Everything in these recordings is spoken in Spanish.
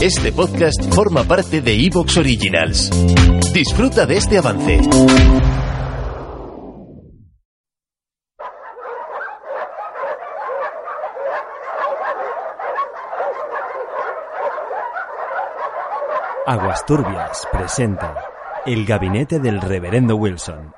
Este podcast forma parte de Evox Originals. Disfruta de este avance. Aguas Turbias presenta El gabinete del reverendo Wilson.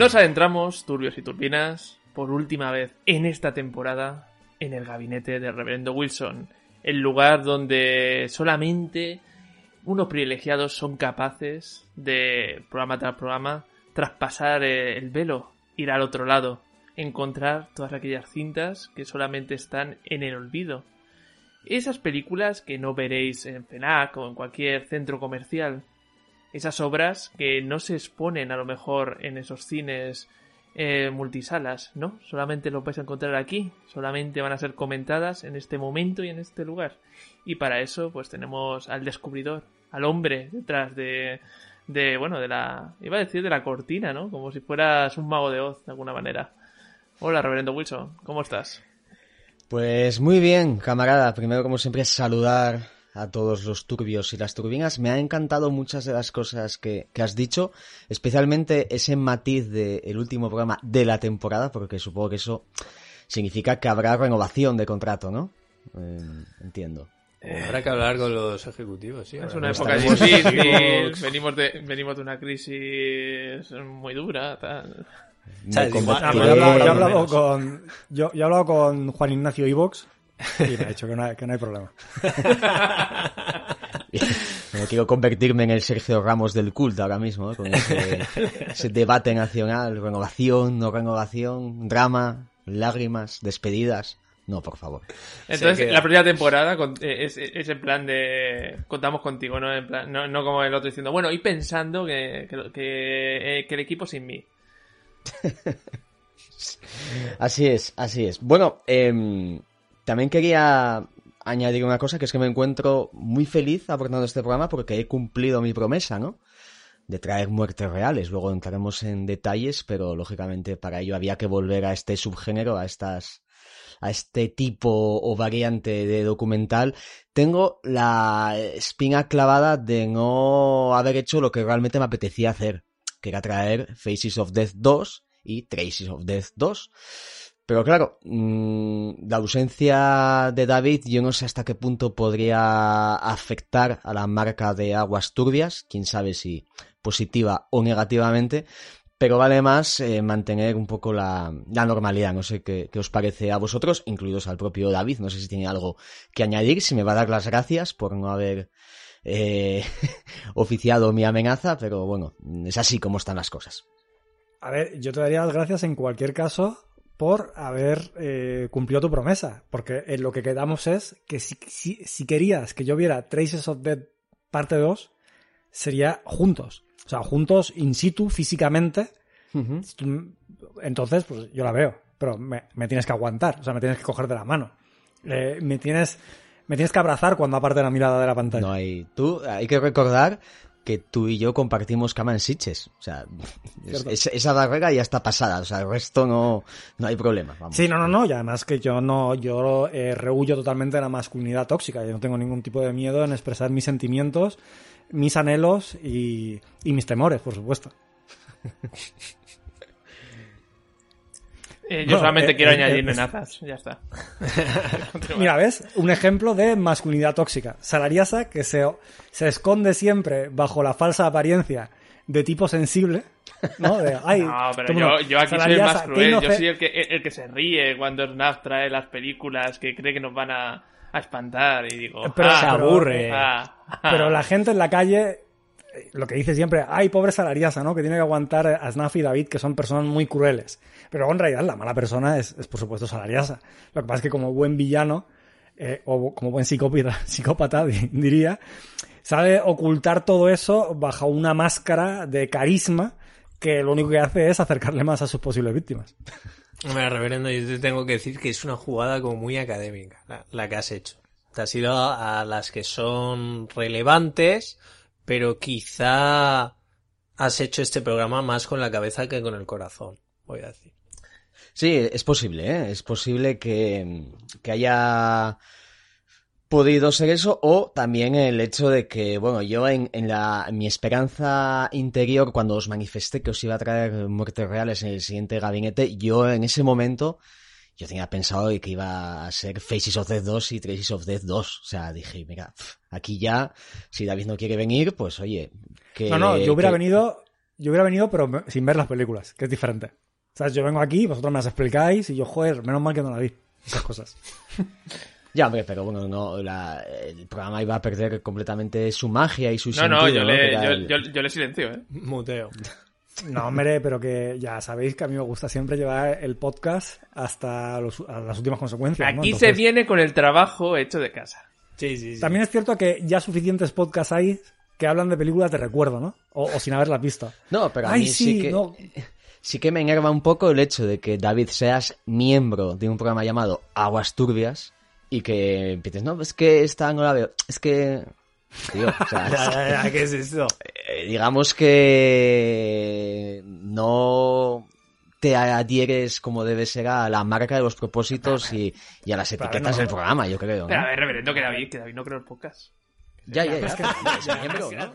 Nos adentramos, turbios y turbinas, por última vez en esta temporada, en el gabinete del reverendo Wilson, el lugar donde solamente unos privilegiados son capaces de, programa tras programa, traspasar el velo, ir al otro lado, encontrar todas aquellas cintas que solamente están en el olvido. Esas películas que no veréis en FENAC o en cualquier centro comercial, esas obras que no se exponen a lo mejor en esos cines eh, multisalas, ¿no? Solamente lo vais a encontrar aquí, solamente van a ser comentadas en este momento y en este lugar. Y para eso, pues tenemos al descubridor, al hombre detrás de, de bueno, de la, iba a decir de la cortina, ¿no? Como si fueras un mago de Oz, de alguna manera. Hola, reverendo Wilson, ¿cómo estás? Pues muy bien, camarada. Primero, como siempre, saludar a todos los turbios y las turbinas. Me ha encantado muchas de las cosas que, que has dicho, especialmente ese matiz del último programa de la temporada, porque supongo que eso significa que habrá renovación de contrato, ¿no? Eh, entiendo. Eh, Habrá que hablar con los ejecutivos, sí. Es una no época difícil, venimos de, venimos de una crisis muy dura, tal. Yo he hablado con Juan Ignacio Ivox y me ha dicho que no hay, que no hay problema. No quiero convertirme en el Sergio Ramos del culto ahora mismo, ¿eh? con ese, ese debate nacional, renovación, no renovación, drama, lágrimas, despedidas. No, por favor. Entonces, la primera temporada eh, es, es en plan de. Contamos contigo, ¿no? En plan, no, no como el otro diciendo, bueno, y pensando que, que, que, eh, que el equipo sin mí. Así es, así es. Bueno, em, también quería añadir una cosa, que es que me encuentro muy feliz abordando este programa porque he cumplido mi promesa, ¿no? De traer muertes reales. Luego entraremos en detalles, pero lógicamente para ello había que volver a este subgénero, a estas a este tipo o variante de documental, tengo la espina clavada de no haber hecho lo que realmente me apetecía hacer, que era traer Faces of Death 2 y Traces of Death 2. Pero claro, mm, la ausencia de David yo no sé hasta qué punto podría afectar a la marca de Aguas Turbias, quién sabe si positiva o negativamente, pero vale más eh, mantener un poco la, normalidad. No sé qué, qué os parece a vosotros, incluidos al propio David. No sé si tiene algo que añadir, si me va a dar las gracias por no haber eh, oficiado mi amenaza, pero bueno, es así como están las cosas. A ver, yo te daría las gracias en cualquier caso por haber eh, cumplido tu promesa, porque en lo que quedamos es que si, si, si querías que yo viera Traces of Dead parte 2, sería juntos. O sea, juntos in situ, físicamente. Entonces, pues yo la veo. Pero me, me tienes que aguantar. O sea, me tienes que coger de la mano. Eh, me tienes. Me tienes que abrazar cuando aparte la mirada de la pantalla. No hay. Tú, hay que recordar que tú y yo compartimos cama en Sitges. O sea, es- esa barrera ya está pasada. O sea, el resto no, no hay problema. Vamos. Sí, no, no, no. Y además que yo no, yo eh, rehuyo totalmente de la masculinidad tóxica. Yo no tengo ningún tipo de miedo en expresar mis sentimientos, mis anhelos y, y mis temores, por supuesto. Eh, yo No, solamente eh, quiero eh, añadir nenazas, ya está. Mira, ¿ves? Un ejemplo de masculinidad tóxica. Salariasa, que se, se esconde siempre bajo la falsa apariencia de tipo sensible, ¿no? De, ay, No, pero yo, yo aquí soy el más cruel. Yo soy el que, el que se ríe cuando Snap trae las películas que cree que nos van a, a espantar y digo... Pero- ah, Se aburre. ah, ah. Pero la gente en la calle, lo que dice siempre, ay, pobre Salariasa, ¿no? Que tiene que aguantar a Snaf y David, que son personas muy crueles. Pero en realidad la mala persona es, por supuesto, Salariasa. Lo que pasa es que como buen villano, eh, o como buen psicópata, psicópata di- diría, sabe ocultar todo eso bajo una máscara de carisma que lo único que hace es acercarle más a sus posibles víctimas. Hombre, reverendo, yo te tengo que decir que es una jugada como muy académica, la, que has hecho. Te has ido a las que son relevantes, pero quizá has hecho este programa más con la cabeza que con el corazón, voy a decir. Sí, es posible, ¿eh? Es posible que, que haya podido ser eso o también el hecho de que, bueno, yo en, en, la, en mi esperanza interior, cuando os manifesté que os iba a traer muertes reales en el siguiente gabinete, yo en ese momento, yo tenía pensado que iba a ser Faces of Death 2 y Traces of Death 2. O sea, dije, mira, aquí ya, si David no quiere venir, pues oye, que... No, no, yo hubiera que- venido, yo hubiera venido, pero sin ver las películas, que es diferente. O sea, yo vengo aquí, vosotros me las explicáis y yo, joder, menos mal que no la vi. Esas cosas. Ya, hombre, pero bueno, no, la- el programa iba a perder completamente su magia y su No, sentido. no, yo le, yo, el- yo, yo le silencio, ¿eh? Muteo. No, hombre, pero que ya sabéis que a mí me gusta siempre llevar el podcast hasta los- a las últimas consecuencias. ¿no? Aquí se viene con el trabajo hecho de casa. Sí, sí, sí. También es cierto que ya suficientes podcasts hay que hablan de películas de recuerdo, ¿no? O, o sin haberlas visto. No, pero a Ay, mí sí, sí, que... no. Sí que me enerva un poco el hecho de que David seas miembro de un programa llamado Aguas Turbias y que empieces, no, es que esta no la veo, es que... Tío, o sea, ¿Qué es esto? eh, digamos que no te adhieres como debe ser a la marca de los propósitos y, y a las etiquetas no. del programa, yo creo. ¿no? Pero a ver, reverendo, que David, que David no creo el podcast. Ya, ya, ya. Es miembro, ¿no?